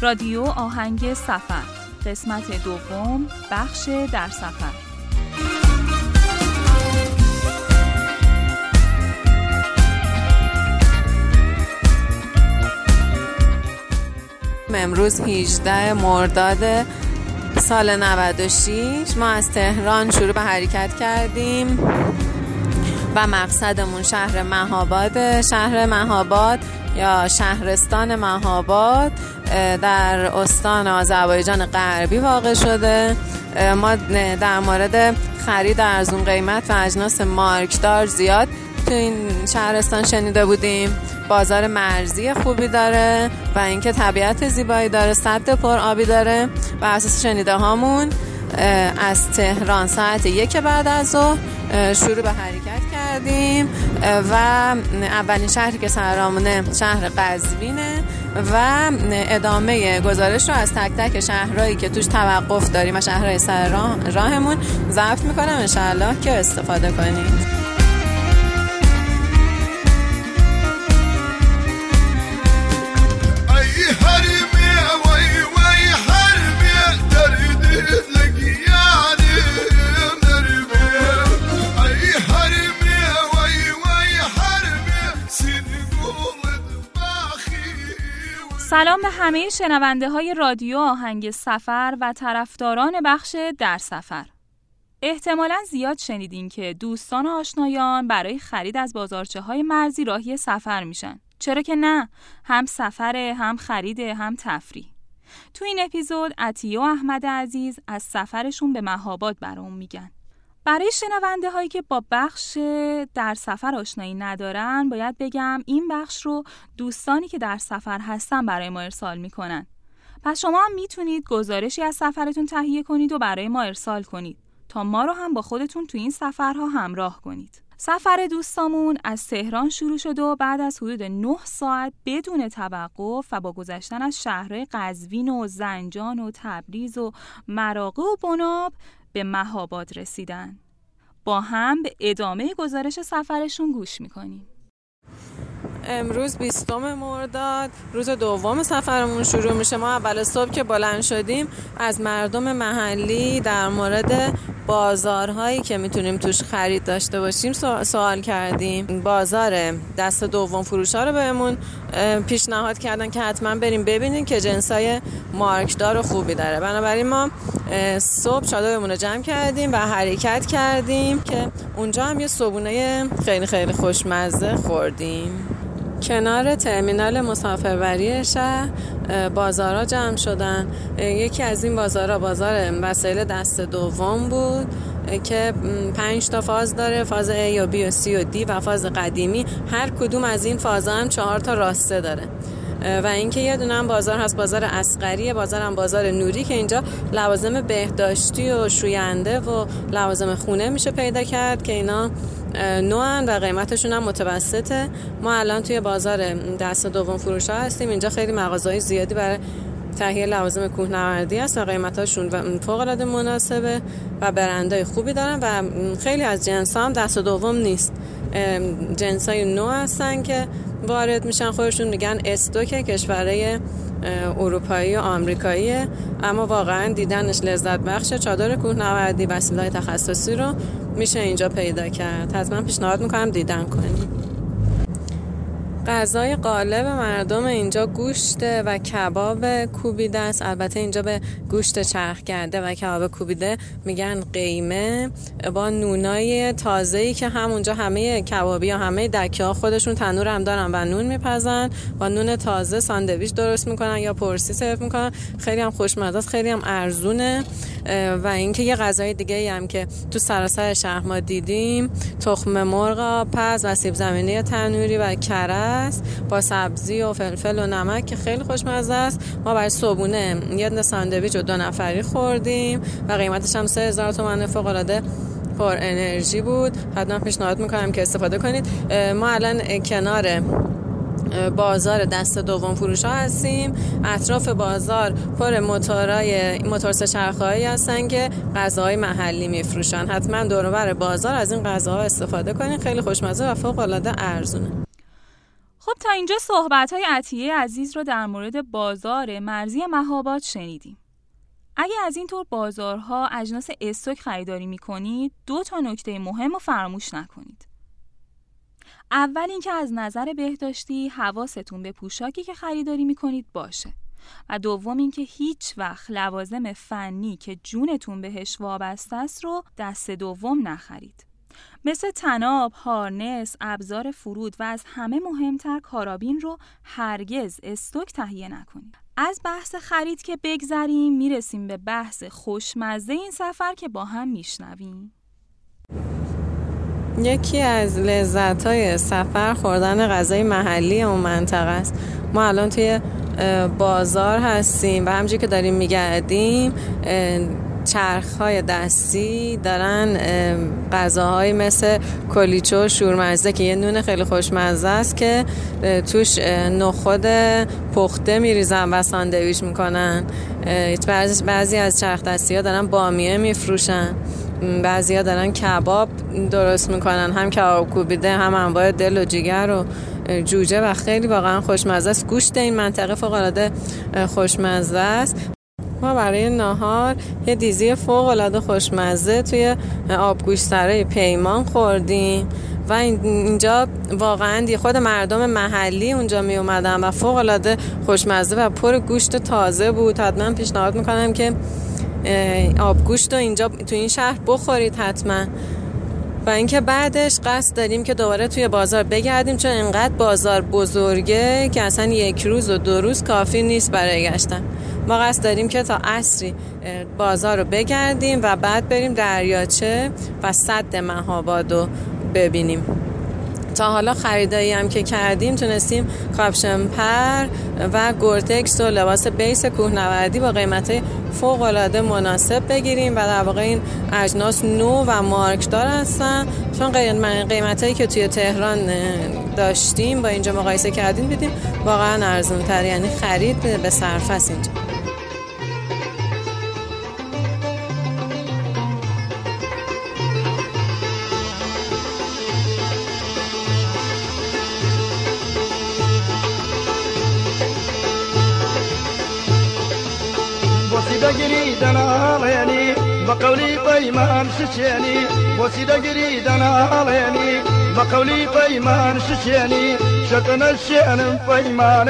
رادیو آهنگ سفر. قسمت دوم بخش در سفر. امروز 18 مرداد سال 96 ما از تهران شروع به حرکت کردیم و مقصدمون شهر مهاباد. شهر مهاباد یا شهرستان مهاباد در استان آذربایجان غربی واقع شده. ما در مورد خرید ارزون قیمت و اجناس مارکدار زیاد تو این شهرستان شنیده بودیم. بازار مرزی خوبی داره و اینکه طبیعت زیبایی داره صد پر آبی داره. و اساس شنیده هامون از تهران ساعت یک بعد از ظهر شروع به حرکت کردیم و اولین شهری که سرامونه شهر قزوینه و ادامه گزارش رو از تک تک شهرهایی که توش توقف داریم و شهرهای سر راهمون ضبط می‌کنم. انشاءالله که استفاده کنید سلام به همه شنونده های رادیو آهنگ سفر و طرفداران بخش در سفر. احتمالا زیاد شنیدین که دوستان و آشنایان برای خرید از بازارچه های مرزی راهی سفر میشن. چرا که نه؟ هم سفره هم خریده هم تفریح. تو این اپیزود عطیه و احمد عزیز از سفرشون به مهاباد برام میگن. برای شنونده هایی که با بخش در سفر آشنایی ندارن باید بگم این بخش رو دوستانی که در سفر هستن برای ما ارسال می‌کنن. پس شما هم می‌تونید گزارشی از سفرتون تهیه کنید و برای ما ارسال کنید تا ما رو هم با خودتون تو این سفرها همراه کنید. سفر دوستامون از تهران شروع شد و بعد از حدود 9 ساعت بدون توقف و با گذشتن از شهرهای قزوین و زنجان و تبریز و مراغه و بناب به مهاباد رسیدن. با هم به ادامه گزارش سفرشون گوش می‌کنیم. امروز بیستم مرداد. روز دوم سفرمون شروع میشه. ما اول صبح که بلند شدیم از مردم محلی در مورد بازارهایی که می‌تونیم توش خرید داشته باشیم سوال کردیم. بازار دست دوم فروش ها رو بهمون پیشنهاد کردن که حتما بریم ببینیم که جنسای مارکدار و خوبی داره. بنابراین ما صبح چادرمون رو جمع کردیم و حرکت کردیم که اونجا هم یه صبونه خیلی خیلی خوشمزه خوردیم. کنار ترمینال مسافربری شهر بازارا جمع شدن. یکی از این بازارا بازار وسایل دست دوم بود که پنج تا فاز داره فاز A یا B و C و D و فاز قدیمی. هر کدوم از این فازا هم چهار تا راسته داره. و اینکه یه دونه بازار هست بازار اسقری بازار هم بازار نوری که اینجا لوازم بهداشتی و شوینده و لوازم خونه میشه پیدا کرد که اینا نوعن و قیمتشون هم متوسطه. ما الان توی بازار دست دوم فروش ها هستیم. اینجا خیلی مغازهای زیادی برای تهیه لوازم کوهنوردی هست و قیمتاشون فوق العاده مناسبه و برندهای خوبی دارن و خیلی از جنس هم دست دوم نیست. جنس های نو هستن که وارد میشن. خودشون میگن استوک کشورهای اروپایی و آمریکاییه اما واقعا دیدنش لذت بخشه چادر کوهنوردی وسیله تخصصی رو میشه اینجا پیدا کرد. حتما پیشنهاد می‌کنم دیدن کنید. غذای قالب مردم اینجا گوشت و کباب کوبیده است. البته اینجا به گوشت چرخ کرده و کباب کوبیده میگن قیمه. با نونای تازه‌ای که همونجا همه کبابی یا همه دکه ها خودشون تنور هم دارن و نون میپزن. با نون تازه ساندویچ درست می‌کنن یا پرسی سرو می‌کنن. خیلی هم خوشمزه خیلی هم ارزونه. و اینکه یه غذای دیگه هم که تو سراسر شهر ما دیدیم تخم مرغ پز و سیب زمینی تنوری و کرس با سبزی و فلفل و نمک که خیلی خوشمزه است. ما برای صبونه یه دونه ساندویچ و دو نفری خوردیم و قیمتش هم 3000 تومان فوق العاده پر انرژی بود. حتما پیشنهاد می‌کنم که استفاده کنید. ما الان کنار بازار دست دوم فروش ها هستیم. اطراف بازار پر موتورای موتور سه‌چرخه‌ای هستن که غذاهای محلی میفروشن. حتما دور بازار از این غذاها استفاده کنید. خیلی خوشمزه و فوق العاده ارزونه. خب تا اینجا صحبت های عطیه عزیز رو در مورد بازار مرزی مهاباد شنیدیم. اگه از این طور بازارها اجناس استوک خریداری می کنید دو تا نکته مهم رو فراموش نکنید. اول اینکه از نظر بهداشتی حواستون به پوشاکی که خریداری می کنید باشه. و دوم اینکه هیچ وقت لوازم فنی که جونتون بهش وابسته است رو دست دوم نخرید. مثل تناب، هارنس، ابزار فرود و از همه مهمتر کارابین رو هرگز استوک تهیه نکنید. از بحث خرید که بگذریم می‌رسیم به بحث خوشمزه این سفر که با هم میشنویم. یکی از لذت های سفر خوردن غذای محلی اون منطقه است ما الان توی بازار هستیم و همجوری که داریم میگردیم چرخ های دستی دارن غذاهایی مثل کلیچو شورمزه که یه نون خیلی خوشمزه است که توش نخود پخته میریزن و ساندویچ می‌کنن. بعضی از چرخ دستی ها دارن بامیه میفروشن. بعضی ها دارن کباب درست می‌کنن هم کباب کوبیده هم انواع دل و جیگر و جوجه و خیلی واقعا خوشمزه است. گوشت این منطقه فوق العاده خوشمزه است. ما برای نهار یه دیزی فوق العاده خوشمزه توی آبگوشتره پیمان خوردیم و اینجا واقعا دی خود مردم محلی اونجا می اومدن و فوق العاده خوشمزه و پر گوشت تازه بود. حتما پیشنهاد می‌کنم که آبگوشت رو اینجا تو این شهر بخورید حتما. و اینکه بعدش قصد داریم که دوباره توی بازار بگردیم چون انقدر بازار بزرگه که اصلا یک روز و دو روز کافی نیست برای گشتن. ما قصد داریم که تا عصری بازار رو بگردیم و بعد بریم دریاچه و صد مهاباد رو ببینیم. تا حالا خریدایی هم که کردیم تونستیم کاپشن پر و گورتکس و لباس بیس کوهنوردی با قیمت فوق العاده مناسب بگیریم و در واقع این اجناس نو و مارکدار هستن. چون قیمت هایی که توی تهران داشتیم با اینجا مقایسه کردیم بدیم واقعا ارزون تر یعنی خرید به صرف اینجا. قريد أنا عليني بقولي طيمان ششيني. وسيدة قريد أنا عليني بقولي طيمان ششيني. شطن الشين طيمان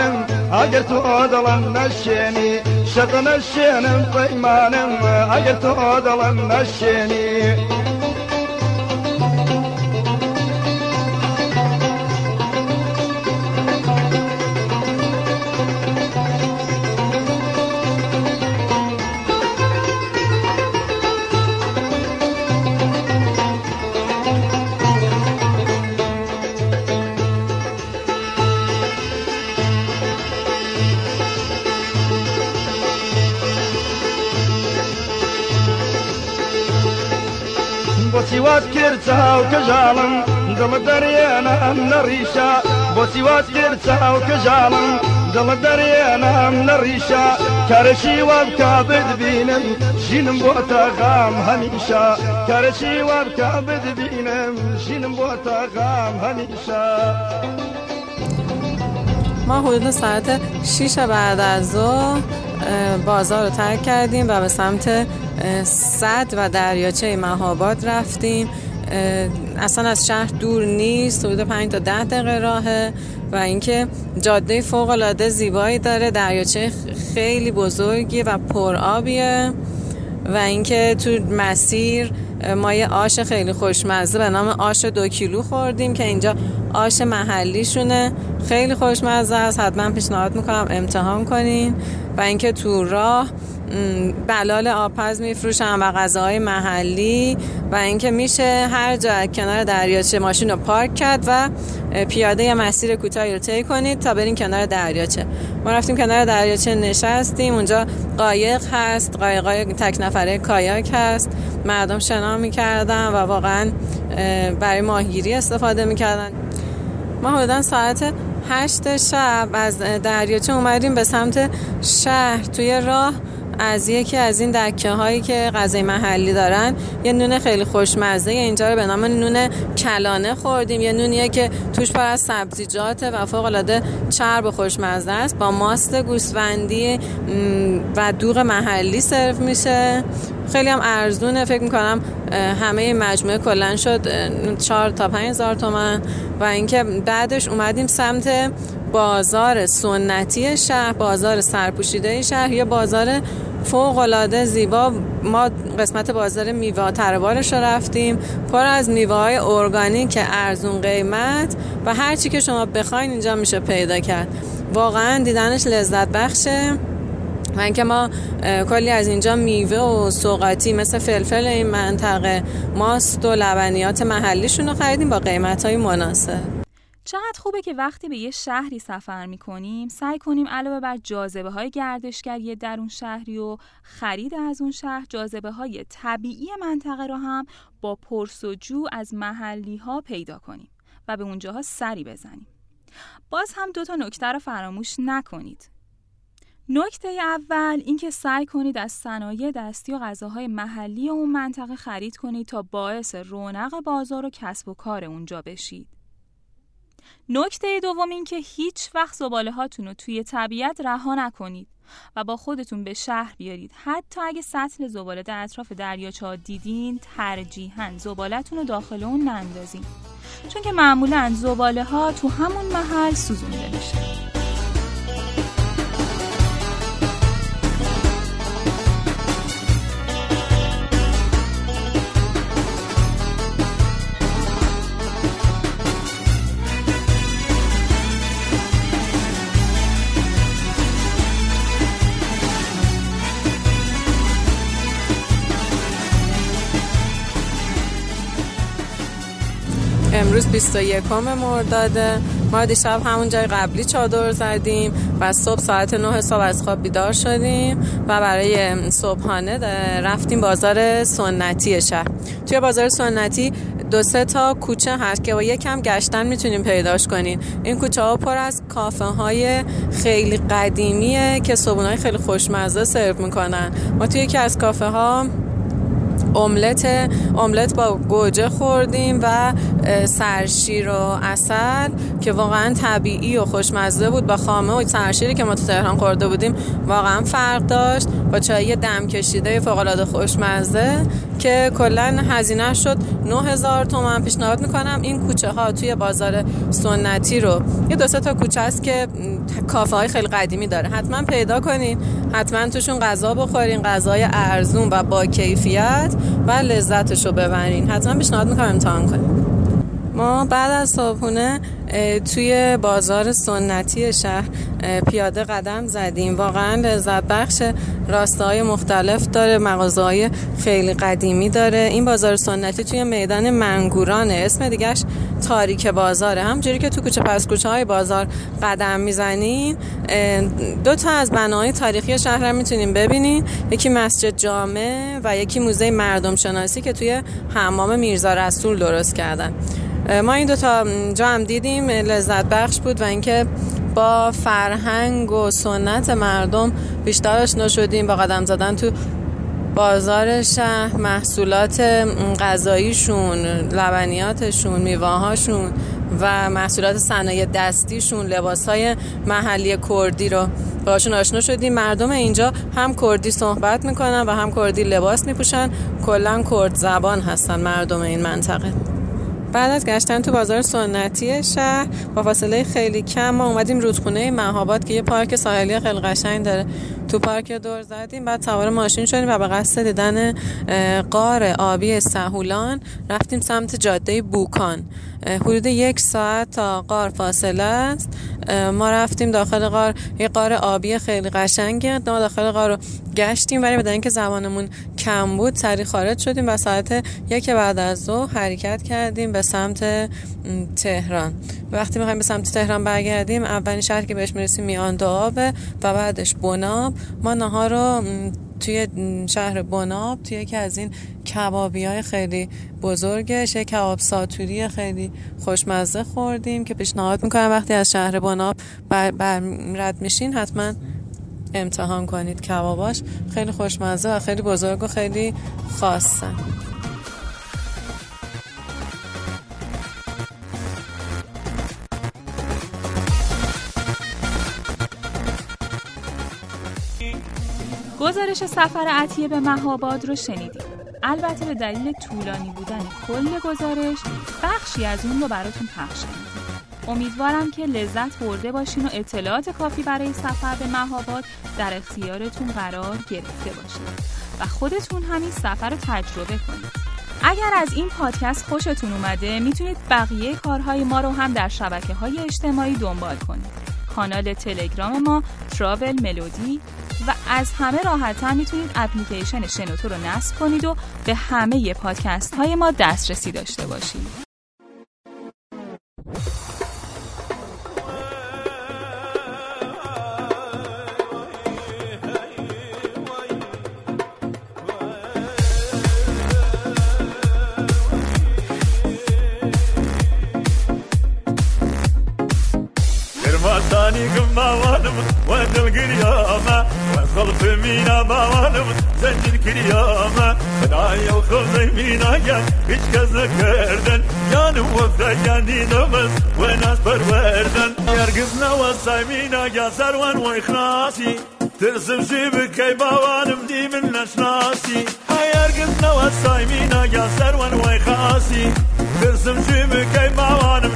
اجرت اودل نشيني. شطن الشين طيمان اجرت اودل نشيني. چاو کەژاڵم دڵە دەرێنام نەڕیشە بۆ سیوات کرد چاو کەژاڵم دڵە دەرێنام نەڕیشە کارەشی وا بکە بدبینم ژینم بۆ تاغام هەمیشە کارەشی وا بکە بدبینم ژینم بۆ تاغام هەمیشە ما حدود ساعت 6 بعد از ظهر بازار رو ترک کردیم و به سمت صد و دریاچه مهاباد رفتیم. اصلا از شهر دور نیست حدود 5 تا 10 دقیقه راهه و اینکه جاده فوق العاده زیبایی داره دریاچه خیلی بزرگی و پرآبیه و اینکه تو مسیر ما یه آش خیلی خوشمزه به نام آش دو کیلو خوردیم که اینجا آش محلیشونه. خیلی خوشمزه است. حتما پیشنهاد می‌کنم امتحان کنین. و اینکه تو راه بلال آبپز میفروشن و غذاهای محلی و اینکه میشه هر جا کنار دریاچه ماشین رو پارک کرد و پیاده یا مسیر کوتاهی رو طی کنید تا برین کنار دریاچه. ما رفتیم کنار دریاچه نشستیم. اونجا قایق هست. قایقای تک نفره کایاک هست. مردم شنا می‌کردن و واقعا برای ماهگیری استفاده می‌کردن. ما حدودا ساعت هشت شب از دریاچه اومدیم به سمت شهر. توی راه از یکی از این دکه هایی که غذای محلی دارن یه نون خیلی خوشمزه اینجا رو به نام نون کلانه خوردیم. یه نونیه که توش پر از سبزیجات و فوق العاده چرب و خوشمزه است. با ماست گوسفندی و دوغ محلی سرو میشه. خیلی هم ارزونه. فکر می‌کنم همه مجموعه کلن شد 4 تا 5 هزار و اینکه بعدش اومدیم سمت بازار سنتی شهر بازار سرپوشیده شهر یا بازار فوق العاده زیبا ما قسمت بازار میوه تربارش رفتیم. پر از میوه های ارگانیک ارزون قیمت و هر چی که شما بخواین اینجا میشه پیدا کرد. واقعا دیدنش لذت بخشه. و اینکه ما کلی از اینجا میوه و سوقاتی مثل فلفل این منطقه ماست و لبنیات محلیشون رو خریدیم با قیمت های مناسب. چقدر خوبه که وقتی به یه شهری سفر می‌کنیم سعی کنیم علاوه بر جاذبه های گردشگری در اون شهری و خرید از اون شهر جاذبه های طبیعی منطقه رو هم با پرسجو از محلی ها پیدا کنیم و به اونجاها سری بزنیم باز هم دو تا نکته رو فراموش نکنید نکته اول اینکه سعی کنید از صنایع دستی و غذاهای محلی اون منطقه خرید کنید تا باعث رونق بازار و کسب و کار اونجا بشید. نکته دوم این که هیچ وقت زباله هاتون رو توی طبیعت رها نکنید و با خودتون به شهر بیارید. حتی اگه سطل زباله در اطراف دریاچه ها دیدین ترجیحاً زبالتون رو داخل اون نندازین. چون که معمولا زباله ها تو همون محل سوزونده میشه. امروز 21 مرداده ما دیشب همون جای قبلی چادر زدیم و صبح ساعت 9 صبح از خواب بیدار شدیم و برای صبحانه رفتیم بازار سنتی شهر. توی بازار سنتی دو سه تا کوچه هست که با یکم گشتن می‌تونیم پیداش کنیم. این کوچه ها پر از کافه های خیلی قدیمیه که صبحونه خیلی خوشمزه سرو می‌کنن. ما توی یکی از کافه ها املت املت با گوجه خوردیم و سرشیر و اصل که واقعا طبیعی و خوشمزه بود با خامه و سرشیری که ما تو تهران خورده بودیم واقعا فرق داشت. با چای دم کشیده فوق العاده خوشمزه. که کلا هزینه شد 9000 تومان. پیشنهاد می‌کنم این کوچه ها توی بازار سنتی رو یه دو تا کوچه است که کافه های خیلی قدیمی داره. حتما پیدا کنین حتما توشون غذا بخورین غذای ارزون و با کیفیت و لذتش رو ببرین. حتما پیشنهاد می‌کنم امتحان کنین. ما بعد از صبحونه توی بازار سنتی شهر پیاده قدم زدیم. واقعا لذت بخش راستای مختلف داره مغازه خیلی قدیمی داره. این بازار سنتی توی میدان منگورانه. اسم دیگهش تاریک بازاره. همجوری که تو کوچه پس کوچه های بازار قدم می‌زنین دو تا از بناهای تاریخی شهر هم می‌تونیم ببینین. یکی مسجد جامع و یکی موزه مردم شناسی که توی حمام میرزا رسول درست کردن. ما این دوتا جا هم دیدیم لذت بخش بود و اینکه با فرهنگ و سنت مردم بیشتر آشنا شدیم. با قدم زدن تو بازار شهر محصولات غذاییشون لبنیاتشون میوهاشون و محصولات صنایع دستیشون لباسهای محلی کردی رو باشون آشنا شدیم. مردم اینجا هم کردی صحبت می‌کنن و هم کردی لباس میپوشن. کلا کرد زبان هستن مردم این منطقه. بعد از گشتن تو بازار سنتی شهر با فاصله خیلی کم ما اومدیم رودخونه مهاباد که یه پارک ساحلی خیلی قشنگ داره. تو پارک دور زدیم بعد سوار ماشین شدیم و به قصد دیدن قار آبی سهولان رفتیم سمت جاده بوکان. حدود یک ساعت تا قار فاصله است. ما رفتیم داخل قار یه قار آبی خیلی قشنگه. ما داخل قار رو گشتیم ولی بدن که زمانمون کم بود سری خارج شدیم و ساعت یک بعد از ظهر حرکت کردیم به سمت تهران. وقتی می‌خوایم به سمت تهران برگردیم اولین شهر که بهش می‌رسیم میان و بعدش بناب ما نهار رو توی شهر بناب توی یکی از این کبابی های خیلی بزرگش یک کباب ساتوری خیلی خوشمزه خوردیم که پیشنهاد می‌کنم وقتی از شهر بناب بر, بر رد میشین حتما امتحان کنید کباباش. خیلی خوشمزه و خیلی بزرگ و خیلی خاصن گزارش سفر عطیه به مهاباد رو شنیدید البته به دلیل طولانی بودن کل گزارش بخشی از اون رو براتون پخش کردیم. امیدوارم که لذت برده باشین و اطلاعات کافی برای سفر به مهاباد در اختیارتون قرار گرفته باشه. و خودتون همین سفر رو تجربه کنید. اگر از این پادکست خوشتون اومده می‌تونید بقیه کارهای ما رو هم در شبکه های اجتماعی دنبال کنید. کانال تلگرام ما تراول ملودی و از همه راحتتر می‌تونید اپلیکیشن شنوتو رو نصب کنید و به همه پادکست های ما دسترسی داشته باشید. وين خلف مينا ما والو زنجين كرياما بدايا وخلف مينا يا إيش كذكردن يا نوف دياني نمس وناس بروردن يرقزنا وصاي مينا يا سروان ويخناسي ترسم جيبك كي باوان مدي من نشناسي هاي ارقزنا وصاي مينا يا سروان ويخاسي ترسم جيبك كي باوان